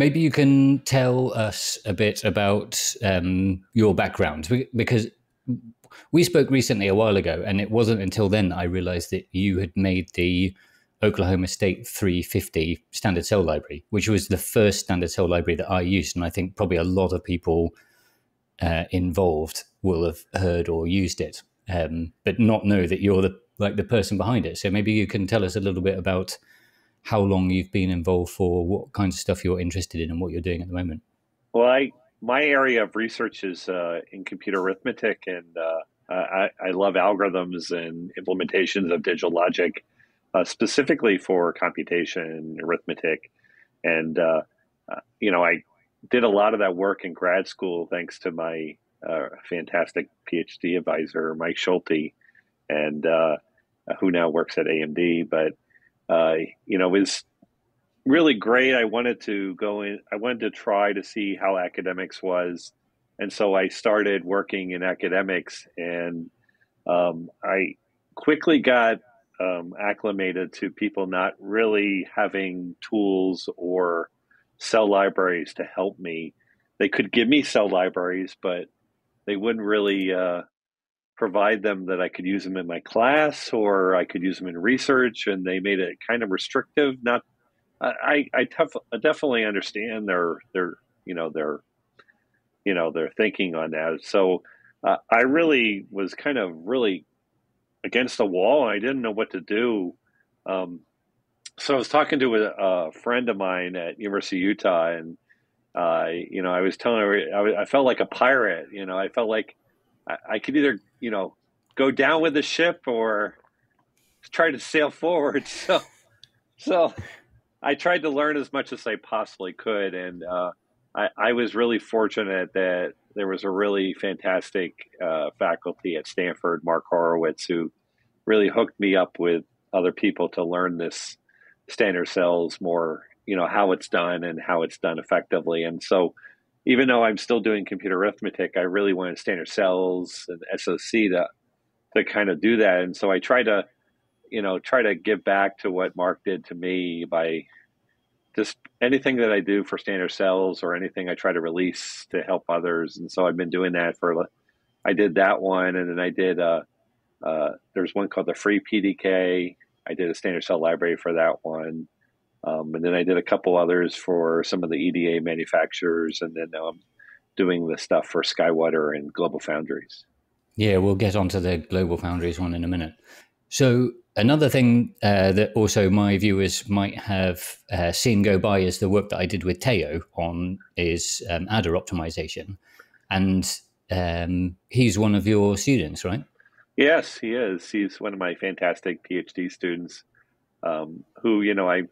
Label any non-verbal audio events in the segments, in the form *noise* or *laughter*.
maybe you can tell us a bit about um, your background because we spoke recently a while ago, and it wasn't until then I realized that you had made the Oklahoma State 350 standard cell library, which was the first standard cell library that I used. And I think probably a lot of people uh, involved will have heard or used it, um, but not know that you're the like the person behind it. So maybe you can tell us a little bit about how long you've been involved for, what kinds of stuff you're interested in, and what you're doing at the moment. Well, I my area of research is uh, in computer arithmetic, and uh, I, I, love algorithms and implementations of digital logic, uh, specifically for computation arithmetic. And uh, uh, you know, I did a lot of that work in grad school thanks to my uh, fantastic PhD advisor, Mike Schulte, and who now works at AMD. But you know, was really great. I wanted to go in, I wanted to try to see how academics was. And so I started working in academics and um, I quickly got um, acclimated to people not really having tools or cell libraries to help me. They could give me cell libraries, but they wouldn't really uh, provide them that I could use them in my class or I could use them in research. And they made it kind of restrictive, not I I, I definitely understand their their you know their you know their thinking on that. So uh, I really was kind of really against the wall. I didn't know what to do. Um, so I was talking to a, a, friend of mine at University of Utah, and uh, you know I was telling her I, I, felt like a pirate. You know I felt like I could either you know go down with the ship or try to sail forward. *laughs* So so I tried to learn as much as I possibly could, and uh, I, I, was really fortunate that there was a really fantastic uh, faculty at Stanford, Mark Horowitz, who really hooked me up with other people to learn this standard cells more, you know, how it's done and how it's done effectively. And so, even though I'm still doing computer arithmetic, I really wanted standard cells and SOC to to kind of do that. And so I tried to you know, try to give back to what Mark did to me by just anything that I do for standard cells or anything I try to release to help others. And so I've been doing that for, I did that one. And then I did, uh, uh, there's one called the free PDK. I did a standard cell library for that one. Um, and then I did a couple others for some of the EDA manufacturers. And then I'm doing the stuff for SkyWater and Global Foundries. Yeah, we'll get onto the Global Foundries one in a minute. So another thing uh, that also my viewers might have uh, seen go by is the work that I did with Teo on is um, adder optimization, and um, he's one of your students, right? Yes, he is. He's one of my fantastic PhD students. Um, who you know, I.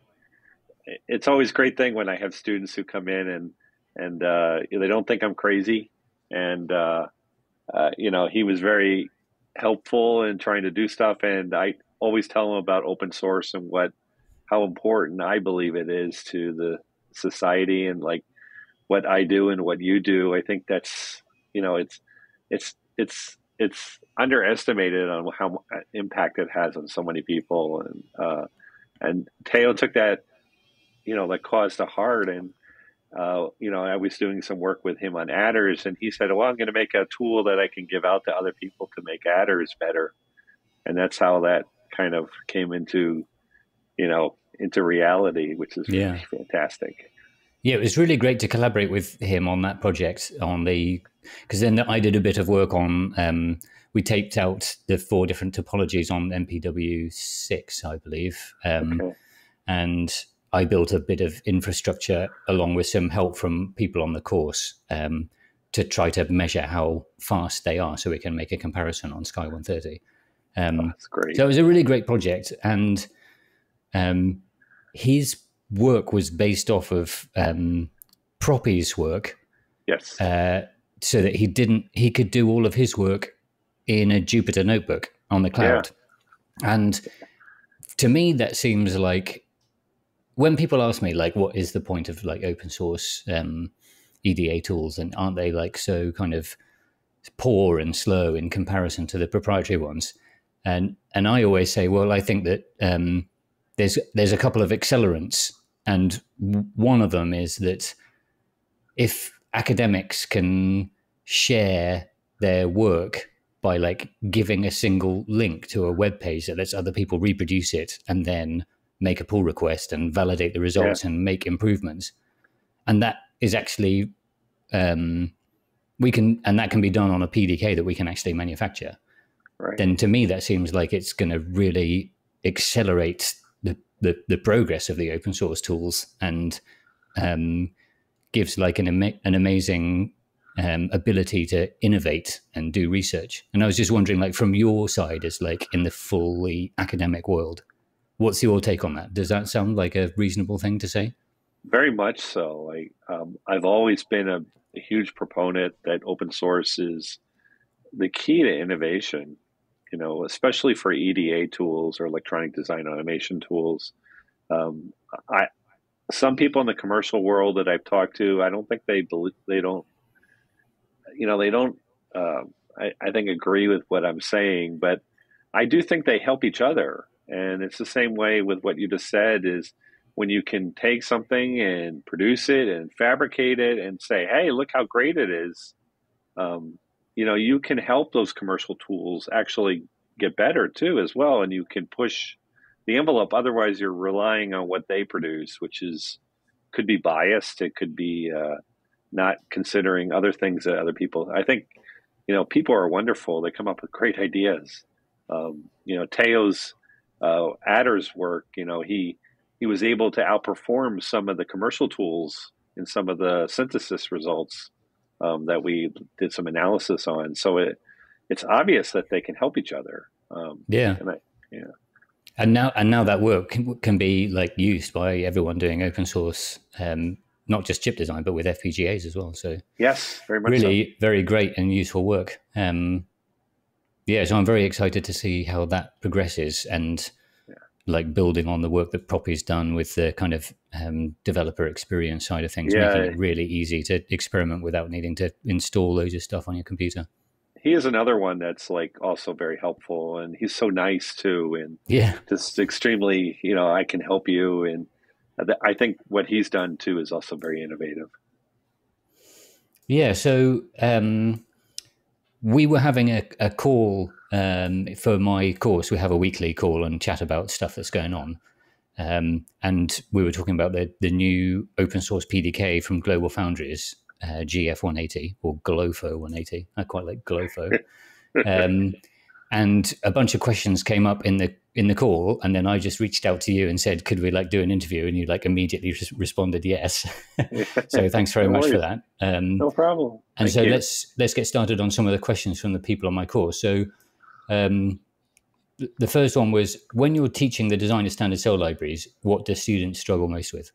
It's always a great thing when I have students who come in and and uh, they don't think I'm crazy, and uh, uh, you know, he was very helpful in trying to do stuff. And I always tell them about open source and what how important I believe it is to the society and like what I do and what you do. I think that's you know it's it's it's it's underestimated on how impact it has on so many people and uh, and Teo took that you know that caused a heart and uh, you know, I was doing some work with him on adders, and he said, "Well, I'm going to make a tool that I can give out to other people to make adders better," and that's how that kind of came into, you know, into reality, which is yeah. fantastic. Yeah, it was really great to collaborate with him on that project. On the because then I did a bit of work on. Um, we taped out the four different topologies on MPW six, I believe, um, okay. and I built a bit of infrastructure along with some help from people on the course um, to try to measure how fast they are so we can make a comparison on Sky 130. Um, oh, that's great. So it was a really great project. And um, his work was based off of um, Proppy's work. Yes. Uh, so that he didn't, he could do all of his work in a Jupyter notebook on the cloud. Yeah. And to me, that seems like when people ask me like what is the point of like open source um, eda tools and aren't they like so kind of poor and slow in comparison to the proprietary ones? And and i always say well i think that um, there's there's a couple of accelerants and one of them is that if academics can share their work by like giving a single link to a web page that lets other people reproduce it and then make a pull request and validate the results yeah. and make improvements and that is actually um, we can and that can be done on a pdk that we can actually manufacture right. then to me that seems like it's going to really accelerate the, the, the progress of the open source tools and um, gives like an an amazing um, ability to innovate and do research. And I was just wondering, like from your side, as like in the fully academic world, what's your take on that? Does that sound like a reasonable thing to say? Very much so. Like um, I've always been a, a huge proponent that open source is the key to innovation. You know, especially for EDA tools or electronic design automation tools. Um, I some people in the commercial world that I've talked to, I don't think they believe, they don't you know, they don't, uh, I, I think, agree with what I'm saying, but I do think they help each other. And it's the same way with what you just said is when you can take something and produce it and fabricate it and say, hey, look how great it is. Um, you know, you can help those commercial tools actually get better too, as well. And you can push the envelope. Otherwise, you're relying on what they produce, which is could be biased. It could be, uh, not considering other things that other people. I think, you know, people are wonderful. They come up with great ideas. Um, you know, Teo's uh, Adder's work. You know, he he was able to outperform some of the commercial tools in some of the synthesis results um, that we did some analysis on. So it it's obvious that they can help each other. Um, yeah. And I, yeah. And now, and now that work can, can be like used by everyone doing open source um, not just chip design, but with FPGAs as well. So yes, very much really so. very great and useful work. Um, yeah, so I'm very excited to see how that progresses and yeah. like building on the work that Proppy's done with the kind of um, developer experience side of things, yeah. making it really easy to experiment without needing to install loads of stuff on your computer. He is another one that's like also very helpful, and he's so nice too, and yeah, just extremely, you know, I can help you and I think what he's done too is also very innovative. Yeah. So um, we were having a, a call um, for my course. We have a weekly call and chat about stuff that's going on. Um, and we were talking about the, the new open source PDK from Global Foundries, uh, GF 180 or Glofo 180. I quite like Glofo. *laughs* um, and a bunch of questions came up in the in the call. And then i just reached out to you and said could we like do an interview? And you like immediately responded yes. *laughs* So thanks very no much for that. Um, no problem. and Thank so you. let's let's get started on some of the questions from the people on my course. So um, the first one was when you're teaching the designer standard cell libraries what do students struggle most with?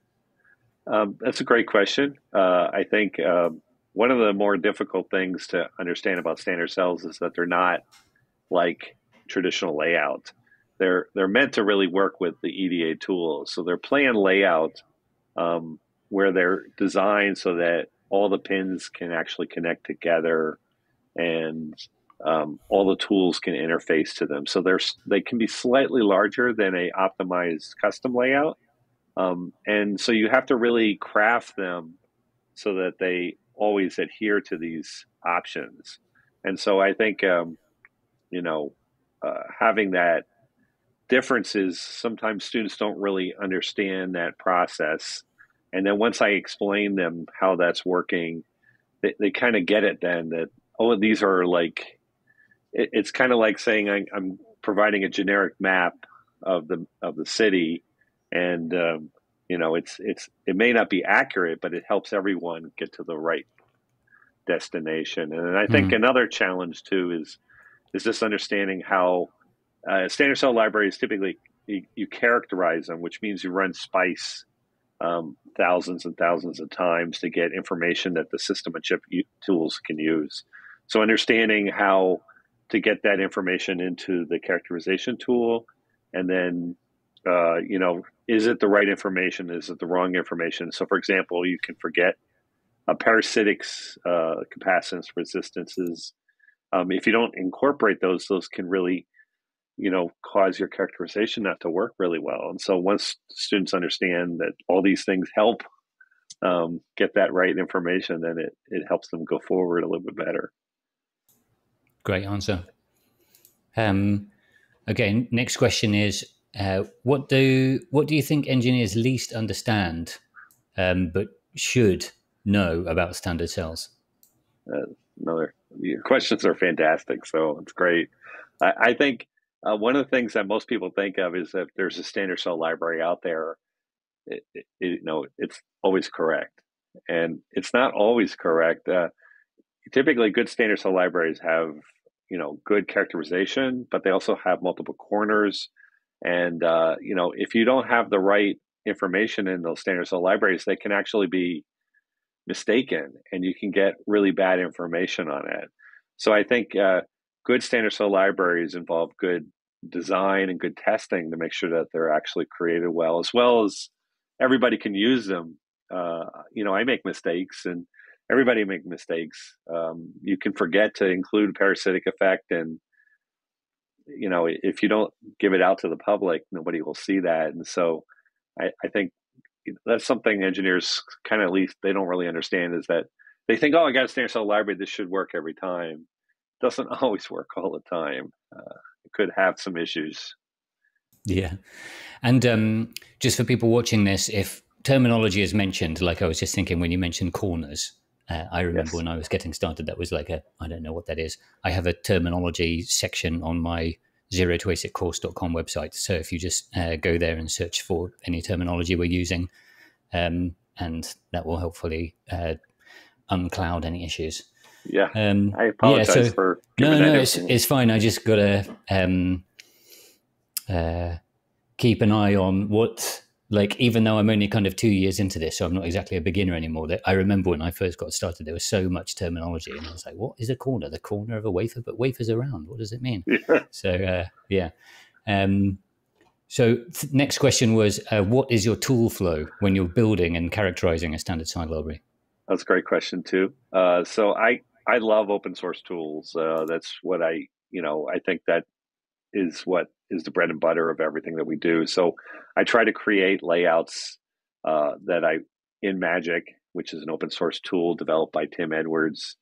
Um, that's a great question. Uh, i think uh, one of the more difficult things to understand about standard cells is that they're not like traditional layout they're they're meant to really work with the EDA tools. So they're plan layout um, where they're designed so that all the pins can actually connect together, and um, all the tools can interface to them. So they're they can be slightly larger than a optimized custom layout, um, and so you have to really craft them so that they always adhere to these options. And so I think um, you know uh, having that difference is sometimes students don't really understand that process. And then once I explain them how that's working, they, they kind of get it then that, oh, these are like, it, it's kind of like saying I, am providing a generic map of the, of the city. And, um, you know, it's, it's, it may not be accurate, but it helps everyone get to the right destination. And I think mm-hmm. another challenge too is, is just understanding how uh, standard cell libraries typically you, you, characterize them, which means you run SPICE um, thousands and thousands of times to get information that the system and chip tools can use. So understanding how to get that information into the characterization tool, and then uh, you know, is it the right information? Is it the wrong information? So, for example, you can forget a parasitics, uh, capacitance resistances. Um, if you don't incorporate those, those can really you know, cause your characterization not to work really well. And so once students understand that all these things help um, get that right information, then it, it helps them go forward a little bit better. Great answer. Um, okay, next question is uh, what do what do you think engineers least understand, um, but should know about standard cells? Uh, another your questions are fantastic, so it's great. I, I think uh, one of the things that most people think of is that there's a standard cell library out there. It, it, you know, it's always correct, and it's not always correct. Uh, typically, good standard cell libraries have you know good characterization, but they also have multiple corners. And uh, you know, if you don't have the right information in those standard cell libraries, they can actually be mistaken, and you can get really bad information on it. So I think uh, good standard cell libraries involve good design and good testing to make sure that they're actually created well, as well as everybody can use them. Uh, you know, I make mistakes, and everybody make mistakes. Um, you can forget to include parasitic effect, and you know, if you don't give it out to the public, nobody will see that. And so, I, I think that's something engineers kind of at least they don't really understand is that they think, oh, I got a standard cell library, this should work every time doesn't *laughs* always work all the time. Uh, it could have some issues. Yeah. And um, just for people watching this, if terminology is mentioned, like I was just thinking when you mentioned corners, uh, I remember yes. when I was getting started, that was like a, I don't know what that is. I have a terminology section on my zero to asic course.com website. So if you just uh, go there and search for any terminology we're using, um, and that will hopefully uh, uncloud any issues. Yeah, um, I apologize yeah, so, for no, no, it's, it's fine. I just gotta um, uh, keep an eye on what, like, even though I'm only kind of two years into this, so I'm not exactly a beginner anymore. That I remember when I first got started, there was so much terminology, and I was like, "What is a corner? The corner of a wafer, but wafers around. What does it mean?" *laughs* Yeah. So, uh, yeah. Um, so, th- next question was, uh, what is your tool flow when you're building and characterizing a standard side library? That's a great question too. Uh, so I I love open source tools. Uh, that's what I, you know, I think that is what is the bread and butter of everything that we do. So I try to create layouts uh, that I in Magic, which is an open source tool developed by Tim Edwards,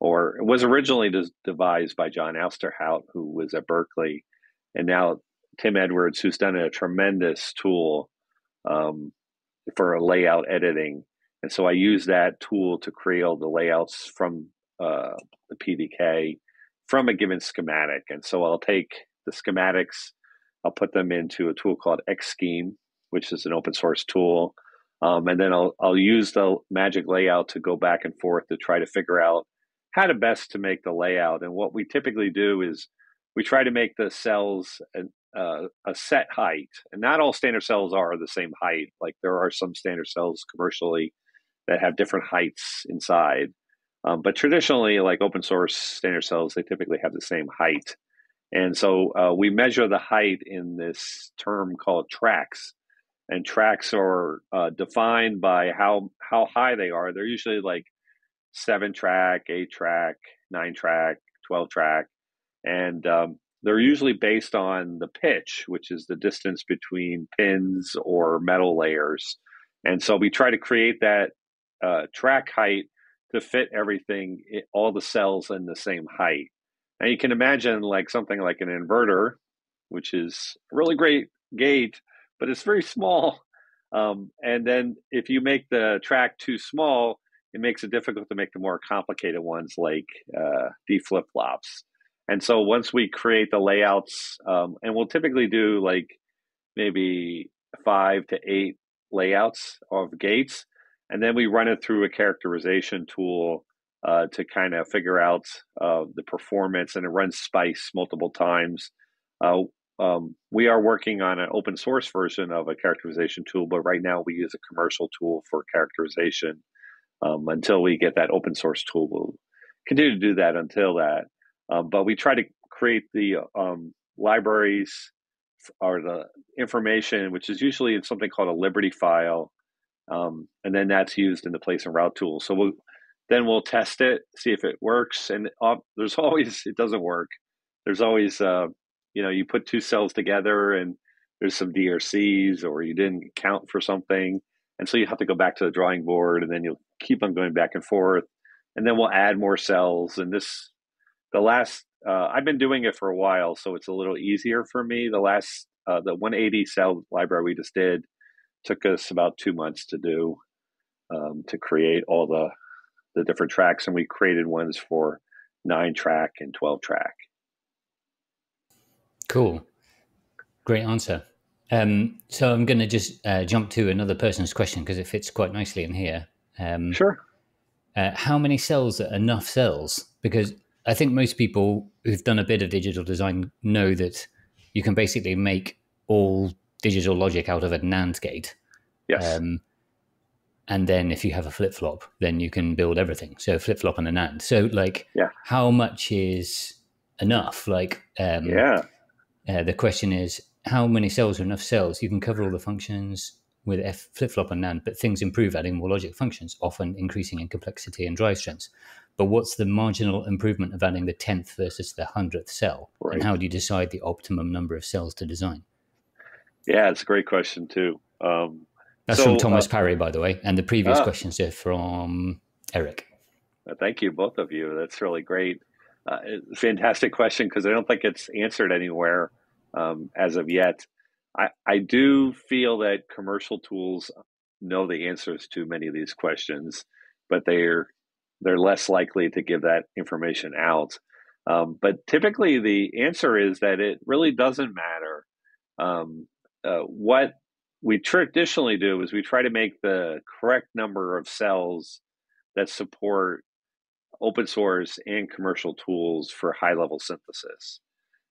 or was originally devised by John Ousterhout, who was at Berkeley, and now Tim Edwards, who's done a tremendous tool um, for layout editing. And so I use that tool to create all the layouts from uh, the PDK from a given schematic. And so I'll take the schematics, I'll put them into a tool called Xschem, which is an open source tool. Um, and then I'll, I'll use the magic layout to go back and forth to try to figure out how to best to make the layout. And what we typically do is we try to make the cells an, uh, a set height. And not all standard cells are the same height. Like there are some standard cells commercially that have different heights inside. Um, but traditionally, like open source standard cells, they typically have the same height. And so uh, we measure the height in this term called tracks. And tracks are uh, defined by how, how high they are. They're usually like seven track, eight track, nine track, 12 track. And um, they're usually based on the pitch, which is the distance between pins or metal layers. And so we try to create that uh, track height to fit everything, all the cells in the same height. And you can imagine like something like an inverter, which is a really great gate, but it's very small. *laughs* Um, and then if you make the track too small, it makes it difficult to make the more complicated ones like uh, D flip flops. And so once we create the layouts, um, and we'll typically do like maybe five to eight layouts of gates, and then we run it through a characterization tool uh, to kind of figure out uh, the performance, and it runs Spice multiple times. Uh, um, we are working on an open source version of a characterization tool, but right now we use a commercial tool for characterization. Um, until we get that open source tool, we'll continue to do that until that. Um, but we try to create the um, libraries or the information, which is usually in something called a Liberty file, um, and then that's used in the place and route tool. So we'll then we'll test it, see if it works. And uh, there's *laughs* always it doesn't work. There's always uh, you know you put two cells together and there's some DRCs or you didn't count for something, and so you have to go back to the drawing board, and then you'll keep on going back and forth, and then we'll add more cells. And this, the last, uh, I've been doing it for a while, so it's a little easier for me. The last, uh, the 180 cell library we just did took us about two months to do um, to create all the the different tracks, and we created ones for nine track and 12 track. Cool. Great answer. Um, so I'm going to just uh, jump to another person's question because it fits quite nicely in here. Um, sure. Uh, how many cells are enough cells? Because I think most people who've done a bit of digital design know that you can basically make all digital logic out of a NAND gate. Yes. Um, and then if you have a flip flop, then you can build everything. So flip flop and an and. So like, yeah. how much is enough? Like, um, yeah. Uh, the question is, how many cells are enough cells? You can cover all the functions with F flip flop and NAND, but things improve adding more logic functions, often increasing in complexity and drive strengths. But what's the marginal improvement of adding the tenth versus the hundredth cell? Right. And how do you decide the optimum number of cells to design? Yeah, it's a great question too. Um, that's so, from Thomas uh, Parry, by the way, and the previous uh, questions are from Eric. Uh, thank you, both of you. That's really great. Uh, fantastic question because I don't think it's answered anywhere um, as of yet. I, I do feel that commercial tools know the answers to many of these questions, but they're they're less likely to give that information out. Um, but typically, the answer is that it really doesn't matter um, uh, what we traditionally do is we try to make the correct number of cells that support open source and commercial tools for high level synthesis.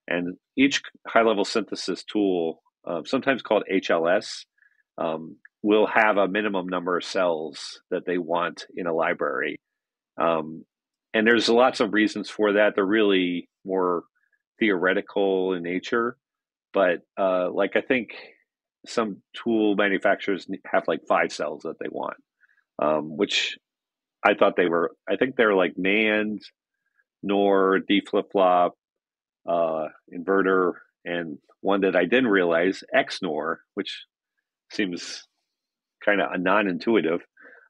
And each high level synthesis tool, uh, sometimes called HLS, um, will have a minimum number of cells that they want in a library. Um, and there's lots of reasons for that. They're really more theoretical in nature. But uh, like I think some tool manufacturers have like five cells that they want, um, which I thought they were. I think they're like NAND, NOR, D flip flop, uh, inverter, and one that I didn't realize XNOR, which seems kind of non-intuitive.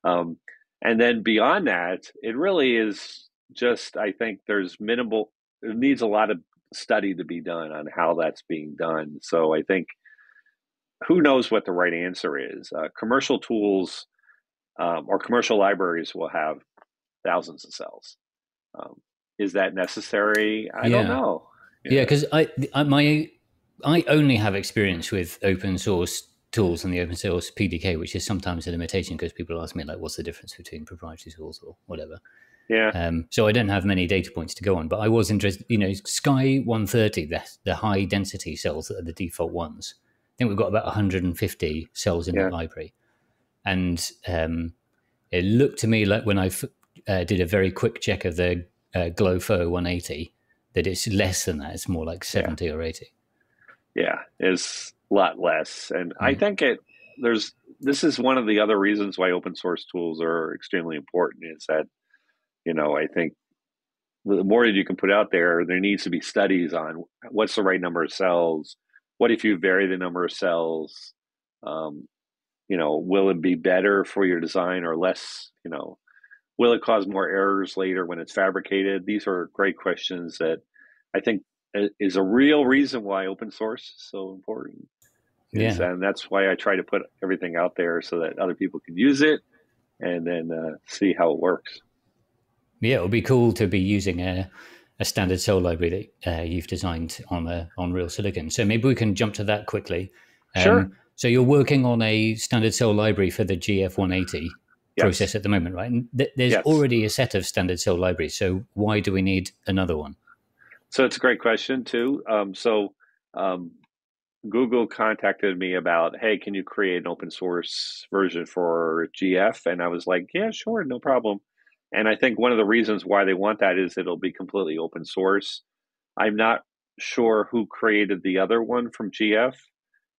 Um, and then beyond that, it really is just. I think there's minimal. It needs a lot of study to be done on how that's being done. So I think who knows what the right answer is? Uh, commercial tools um, or commercial libraries will have thousands of cells. Um, is that necessary? I yeah. don't know. Yeah, because I, I my I only have experience with open source tools and the open source PDK, which is sometimes a limitation because people ask me like, "What's the difference between proprietary tools or whatever?" Yeah. Um, so I don't have many data points to go on, but I was interested. You know, Sky 130, the the high density cells that are the default ones think we've got about 150 cells in yeah. the library. And um, it looked to me like when I uh, did a very quick check of the uh, GloFo 180 that it's less than that. It's more like 70 yeah. or 80. Yeah, it's a lot less. And mm. I think it, there's, this is one of the other reasons why open source tools are extremely important is that, you know, I think the more that you can put out there, there needs to be studies on what's the right number of cells, what if you vary the number of cells? Um, you know, will it be better for your design or less? You know, will it cause more errors later when it's fabricated? These are great questions that I think is a real reason why open source is so important. Yeah. And that's why I try to put everything out there so that other people can use it and then uh, see how it works. Yeah, it would be cool to be using a a standard cell library that uh, you've designed on a, on real silicon. So maybe we can jump to that quickly. Um, sure. So you're working on a standard cell library for the GF180 yes. process at the moment, right? And th- there's yes. already a set of standard cell libraries. So why do we need another one? So it's a great question too. Um, so um, Google contacted me about, hey, can you create an open source version for GF? And I was like, yeah, sure, no problem. And I think one of the reasons why they want that is it'll be completely open source. I'm not sure who created the other one from GF,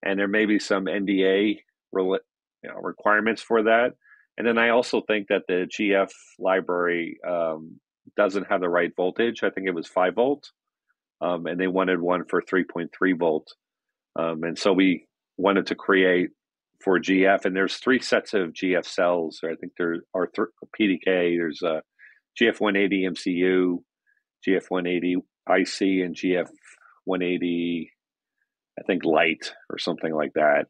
and there may be some NDA you know, requirements for that. And then I also think that the GF library um, doesn't have the right voltage. I think it was five volt, um, and they wanted one for 3.3 volt. Um, and so we wanted to create for GF, and there's three sets of GF cells. I think there are th- PDK. There's a GF 180 MCU, GF 180 IC, and GF 180, I think light or something like that.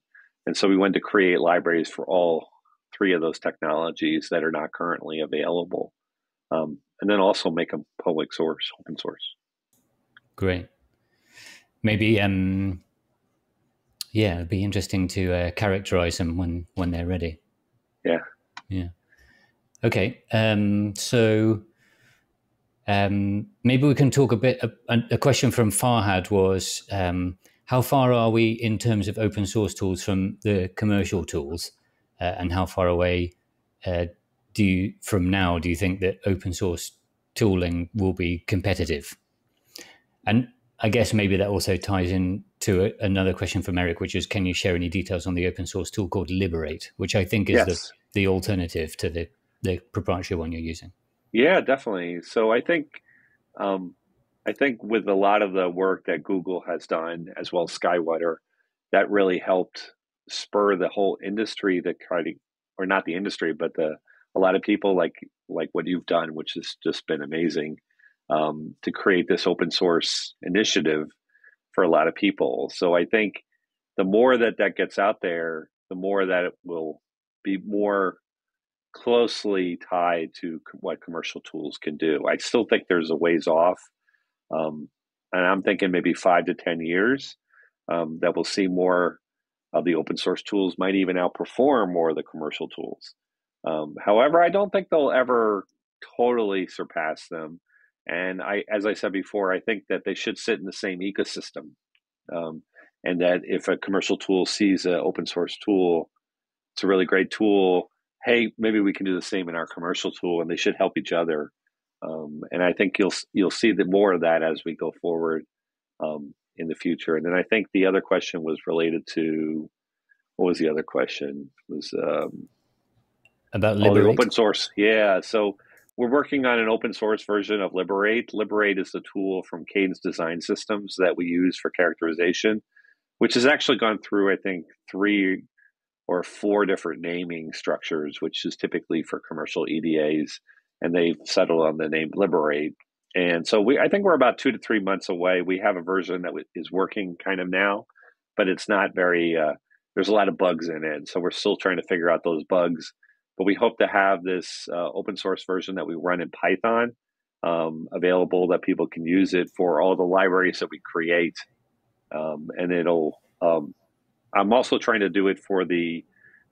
And so we went to create libraries for all three of those technologies that are not currently available, um, and then also make them public source, open source. Great. Maybe, um, yeah, it'd be interesting to uh, characterize them when when they're ready. Yeah. Yeah. Okay. Um, so um, maybe we can talk a bit. A, a question from Farhad was um, how far are we in terms of open source tools from the commercial tools, uh, and how far away uh, do you, from now do you think that open source tooling will be competitive? And I guess maybe that also ties in to a, another question from Eric, which is, can you share any details on the open source tool called Liberate, which I think is yes. the, the alternative to the, the proprietary one you're using? Yeah, definitely. So I think um, I think with a lot of the work that Google has done, as well as Skywater, that really helped spur the whole industry to try to, or not the industry, but the a lot of people like like what you've done, which has just been amazing, um, to create this open source initiative for a lot of people. So I think the more that that gets out there, the more that it will be more closely tied to what commercial tools can do. I still think there's a ways off um, and I'm thinking maybe five to 10 years um, that we'll see more of the open source tools might even outperform more of the commercial tools. Um, however, I don't think they'll ever totally surpass them. And I, as I said before, I think that they should sit in the same ecosystem. Um, and that if a commercial tool sees an open source tool, it's a really great tool. Hey, maybe we can do the same in our commercial tool, and they should help each other um, and I think you'll you'll see the more of that as we go forward um, in the future. And then I think the other question was related to what was the other question? It was um, about Liberate. Oh, open source. Yeah. So we're working on an open source version of Liberate. Liberate is the tool from Cadence Design Systems that we use for characterization, which has actually gone through I think three or four different naming structures, which is typically for commercial EDAs and they've settled on the name Liberate. And so we, I think we're about two to three months away. We have a version that is working kind of now, but it's not very. Uh, there's a lot of bugs in it, so we're still trying to figure out those bugs. But we hope to have this uh, open source version that we run in Python um, available that people can use it for all the libraries that we create, um, and it'll. Um, I'm also trying to do it for the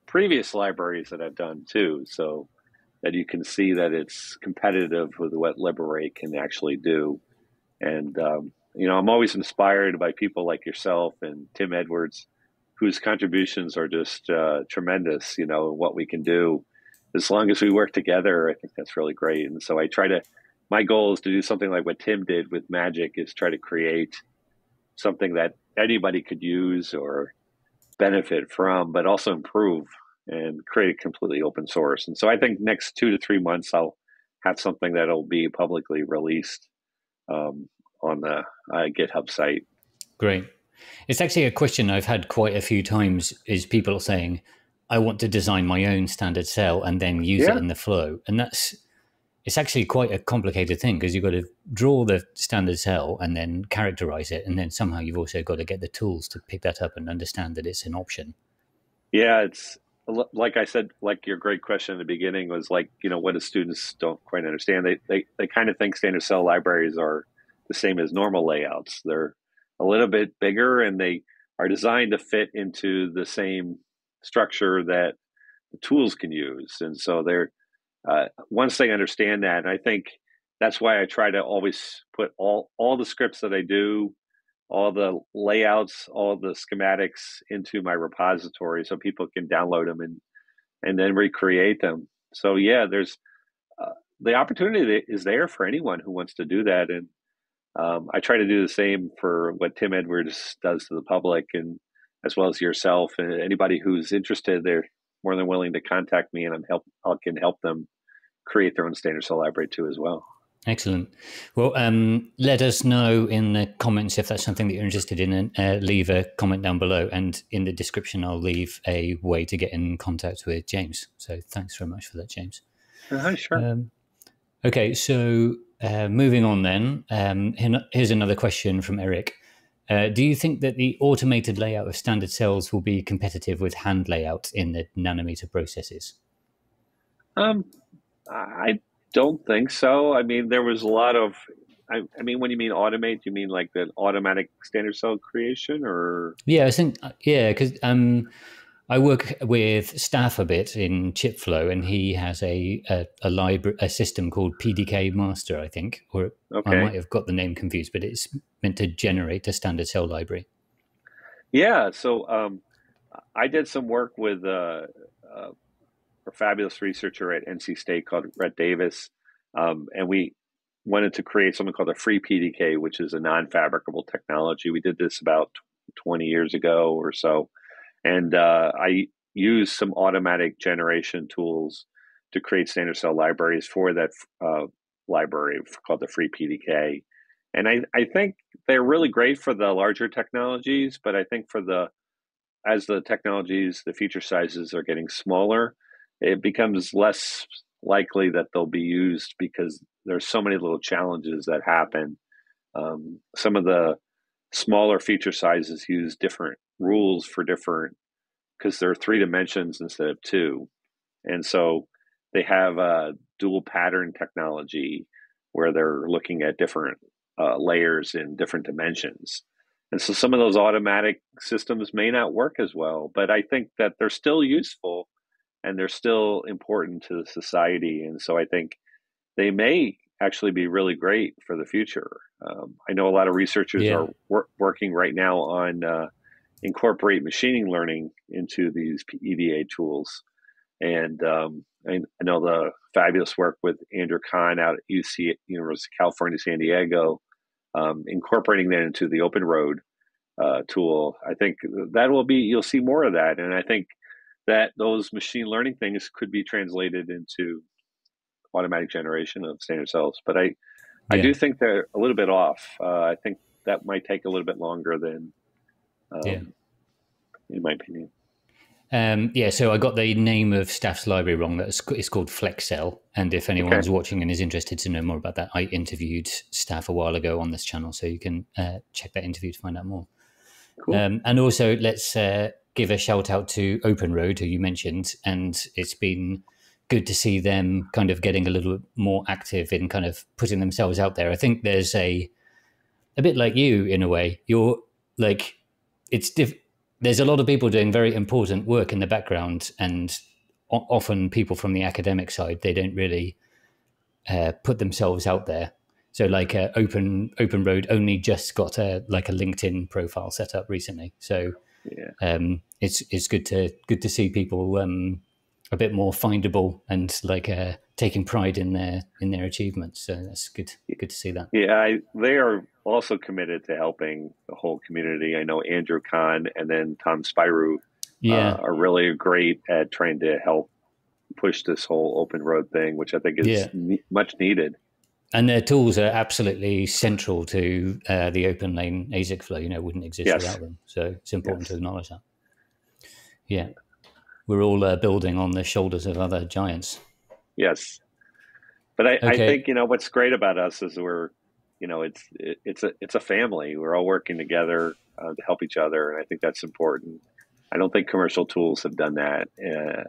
previous libraries that I've done too. So that you can see that it's competitive with what Liberate can actually do. And, um, you know, I'm always inspired by people like yourself and Tim Edwards, whose contributions are just uh, tremendous, you know, what we can do. As long as we work together, I think that's really great. And so I try to, my goal is to do something like what Tim did with Magic, is try to create something that anybody could use or benefit from, but also improve and create it completely open source. And so I think next two to three months, I'll have something that'll be publicly released um, on the uh, GitHub site. Great. It's actually a question I've had quite a few times is people saying, I want to design my own standard cell and then use yeah. it in the flow. And that's, it's actually quite a complicated thing because you've got to draw the standard cell and then characterize it. And then somehow you've also got to get the tools to pick that up and understand that it's an option. Yeah, it's like I said, like your great question in the beginning was like, you know, what do students don't quite understand? They, they, they kind of think standard cell libraries are the same as normal layouts. They're a little bit bigger and they are designed to fit into the same structure that the tools can use. And so they're, uh, once they understand that, and I think that's why I try to always put all, all the scripts that I do all the layouts, all the schematics into my repository so people can download them and and then recreate them. So yeah, there's uh, the opportunity is there for anyone who wants to do that, and um, I try to do the same for what Tim Edwards does to the public, and as well as yourself and anybody who's interested. They're more than willing to contact me, and I'm help I can help them create their own standard cell library too as well. Excellent. Well, um, let us know in the comments if that's something that you're interested in, and uh, leave a comment down below. And in the description, I'll leave a way to get in contact with James. So thanks very much for that, James. Uh, sure. Um, okay, so uh, moving on then. Um, here's another question from Eric. Uh, do you think that the automated layout of standard cells will be competitive with hand layout in the nanometer processes? Um, I don't think so. I mean, there was a lot of. I, I, mean, when you mean automate, you mean like the automatic standard cell creation, or? Yeah, I think yeah, because um, I work with Staf a bit in ChipFlow, and he has a a, a library a system called PDK Master, I think, or okay. I might have got the name confused, but it's meant to generate a standard cell library. Yeah, so um, I did some work with uh, uh, a fabulous researcher at NC State called Rhett Davis, um, and we wanted to create something called a free PDK, which is a non-fabricable technology. We did this about 20 years ago or so, and uh, I use some automatic generation tools to create standard cell libraries for that uh, library called the free PDK. And I, I think they're really great for the larger technologies, but I think for the as the technologies, the feature sizes are getting smaller, it becomes less likely that they'll be used because there's so many little challenges that happen. Um, some of the smaller feature sizes use different rules for different because there are three dimensions instead of two, and so they have a dual pattern technology where they're looking at different uh, layers in different dimensions. And so some of those automatic systems may not work as well, but I think that they're still useful and they're still important to the society. And so I think they may actually be really great for the future. Um, I know a lot of researchers yeah. are wor- working right now on uh, incorporate machining learning into these EDA tools. And um, I, I, know the fabulous work with Andrew Kahng out at UC University of California, San Diego, um, incorporating that into the Open Road uh, tool. I think that will be you'll see more of that, and I think that those machine learning things could be translated into automatic generation of standard cells. But I, yeah. I do think they're a little bit off. Uh, I think that might take a little bit longer than, um, yeah. in my opinion. Um, yeah, so I got the name of Staf's library wrong. That's it's called FlexCell. And if anyone's okay. watching and is interested to know more about that, I interviewed Staff a while ago on this channel, so you can uh, check that interview to find out more. Cool. Um, and also, let's uh, give a shout out to Open Road, who you mentioned, and it's been good to see them kind of getting a little bit more active in kind of putting themselves out there. I think there's a a bit like you in a way. You're like it's diff- there's a lot of people doing very important work in the background, and o- often people from the academic side they don't really uh, put themselves out there. So like uh, Open Open Road only just got a like a LinkedIn profile set up recently. So yeah. um, it's it's good to good to see people um, a bit more findable and like uh, taking pride in their in their achievements. So that's good good to see that. Yeah, I, they are also committed to helping the whole community. I know Andrew Kahng and then Tom Spyrou yeah. Uh, are really great at trying to help push this whole open road thing, which I think is yeah. ne- much needed and their tools are absolutely central to uh, the open lane ASIC flow. You know, wouldn't exist yes. without them. So it's important yes. to acknowledge that. Yeah, we're all uh, building on the shoulders of other giants. Yes, but I, okay. I, think you know what's great about us is we're, you know, it's it, it's a it's a family. We're all working together uh, to help each other, and I think that's important. I don't think commercial tools have done that, uh,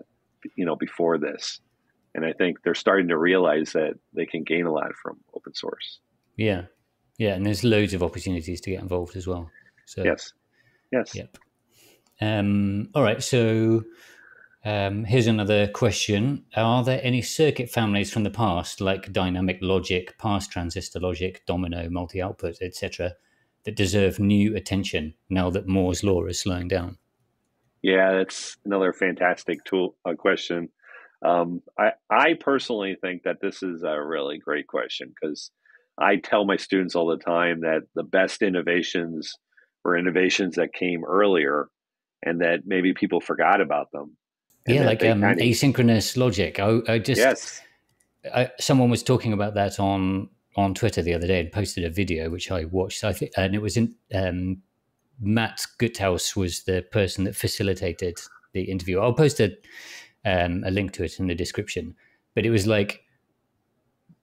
you know, before this and I think they're starting to realize that they can gain a lot from open source. Yeah, yeah, and there's loads of opportunities to get involved as well. So yes, yes, yep. Um, all right, so um, here's another question: Are there any circuit families from the past, like dynamic logic, pass transistor logic, domino, multi-output, etc., that deserve new attention now that Moore's law is slowing down? Yeah, that's another fantastic tool uh, question. Um, I, I personally think that this is a really great question because I tell my students all the time that the best innovations were innovations that came earlier and that maybe people forgot about them. Yeah, like um, asynchronous logic. I, I just, yes. I, someone was talking about that on on Twitter the other day and posted a video which I watched. I think, and it was in um, Matt Guthaus was the person that facilitated the interview. I'll post a um, a link to it in the description. But it was like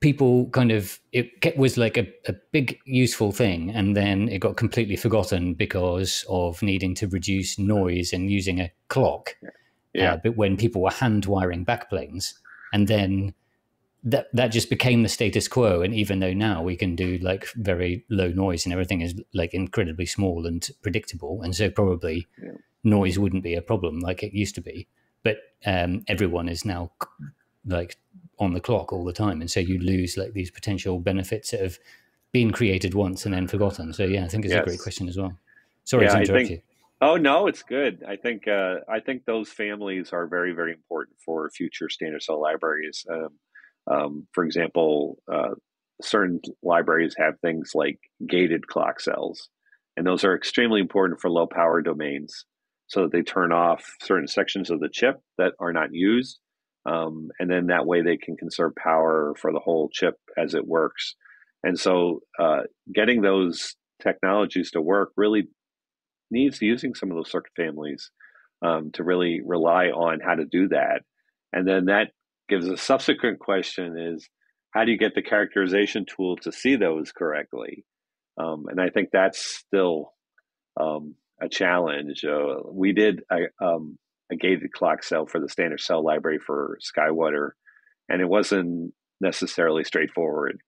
people kind of it was like a, a big useful thing and then it got completely forgotten because of needing to reduce noise and using a clock yeah uh, but when people were hand wiring backplanes and then that that just became the status quo. And even though now we can do like very low noise and everything is like incredibly small and predictable and so probably Yeah. noise wouldn't be a problem like it used to be. But um, everyone is now like on the clock all the time. And so you lose like these potential benefits have been created once and then forgotten. So yeah i think it's a great question as well. Sorry Yeah, to I interrupt think- you Oh no, it's good. I think uh, I think those families are very very important for future standard cell libraries. Um, um, for example, uh, certain libraries have things like gated clock cells, and those are extremely important for low power domains, so that they turn off certain sections of the chip that are not used, um, and then that way they can conserve power for the whole chip as it works. And so, uh, getting those technologies to work really needs using some of those circuit families um, to really rely on how to do that. And then that gives a subsequent question is how do you get the characterization tool to see those correctly? Um, and I think that's still um, a challenge. Uh, we did a, um, a gated clock cell for the standard cell library for Skywater, and it wasn't necessarily straightforward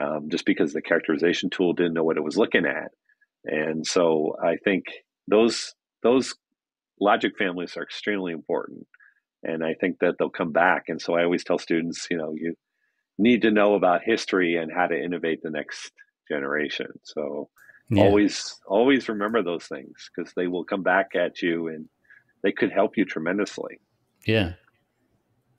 um, just because the characterization tool didn't know what it was looking at. And so I think those those logic families are extremely important. And I think that they'll come back. And so I always tell students, you know, you need to know about history and how to innovate the next generation. So yeah. always always remember those things because they will come back at you and they could help you tremendously. Yeah.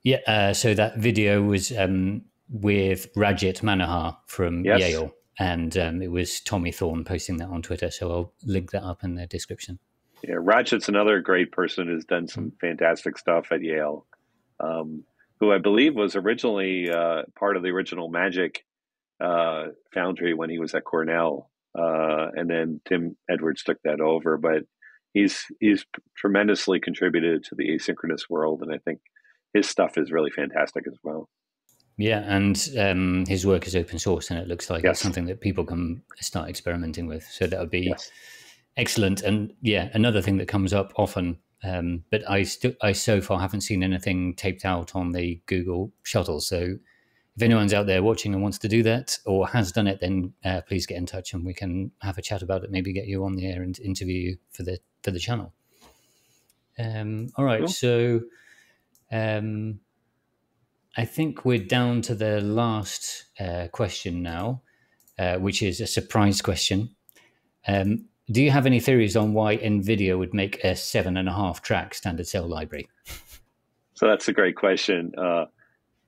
Yeah. Uh, so that video was um, with Rajit Manohar from Yes. Yale. And um, it was Tommy Thorn posting that on Twitter. So I'll link that up in the description. Yeah, Rajit's another great person who's done some fantastic stuff at Yale, um, who I believe was originally uh, part of the original Magic uh, Foundry when he was at Cornell, uh, and then Tim Edwards took that over. But he's he's tremendously contributed to the asynchronous world, and I think his stuff is really fantastic as well. Yeah. And um, his work is open source and it looks like Yes. it's something that people can start experimenting with. So that would be Yes. excellent. And yeah, another thing that comes up often. Um, but I still, I so far haven't seen anything taped out on the Google shuttle. So if anyone's out there watching and wants to do that or has done it, then uh, please get in touch and we can have a chat about it. Maybe get you on the air and interview you for the for the channel. Um, all right, Cool. so um, I think we're down to the last uh, question now, uh, which is a surprise question. Um, do you have any theories on why NVIDIA would make a seven and a half track standard cell library? So that's a great question. Uh,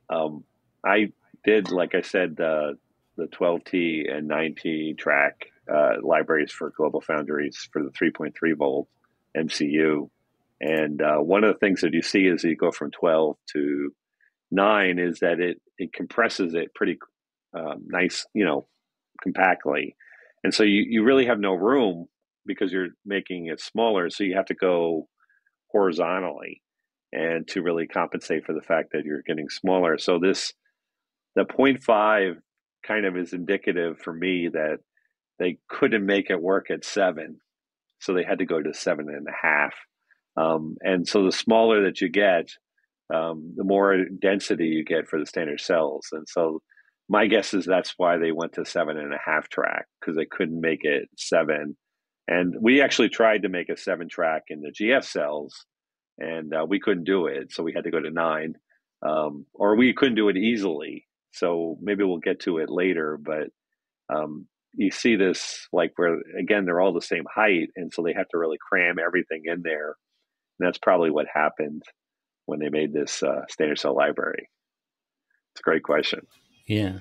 um, I did, like I said, uh, the 12T and 9T track uh, libraries for Global Foundries for the 3.3 volt MCU. And uh, one of the things that you see is you go from 12 to 9 is that it, it compresses it pretty um, nice, you know, compactly. And so you, you really have no room because you're making it smaller. So you have to go horizontally and to really compensate for the fact that you're getting smaller. So this the 0.5 kind of is indicative for me that they couldn't make it work at seven, so they had to go to seven and a half. Um, and so the smaller that you get, um, the more density you get for the standard cells. And so my guess is that's why they went to seven and a half track because they couldn't make it seven. And we actually tried to make a seven track in the GF cells, and uh, we couldn't do it. So we had to go to nine, um, or we couldn't do it easily. So maybe we'll get to it later. But um, you see this like where again they're all the same height, and so they have to really cram everything in there. And that's probably what happened when they made this uh, standard cell library. It's a great question. Yeah.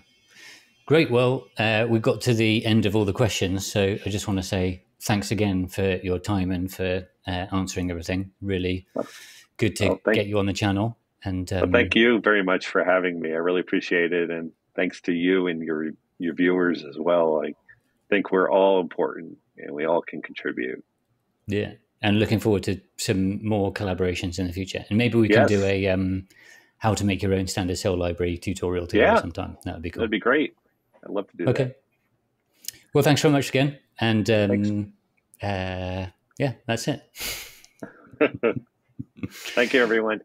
Great. Well, uh, we've got to the end of all the questions. So I just want to say thanks again for your time and for uh, answering everything. Really good to Well, get you on the channel. And Well, um, thank you very much for having me. I really appreciate it, and thanks to you and your your viewers as well. I think we're all important and we all can contribute. Yeah, and looking forward to some more collaborations in the future, and maybe we can do a um, how to make your own standard cell library tutorial together yeah. sometime. That would be cool. That'd be great. I'd love to do okay. that. Okay. Well, thanks very much again, and um, uh, yeah, that's it. *laughs* Thank you, everyone.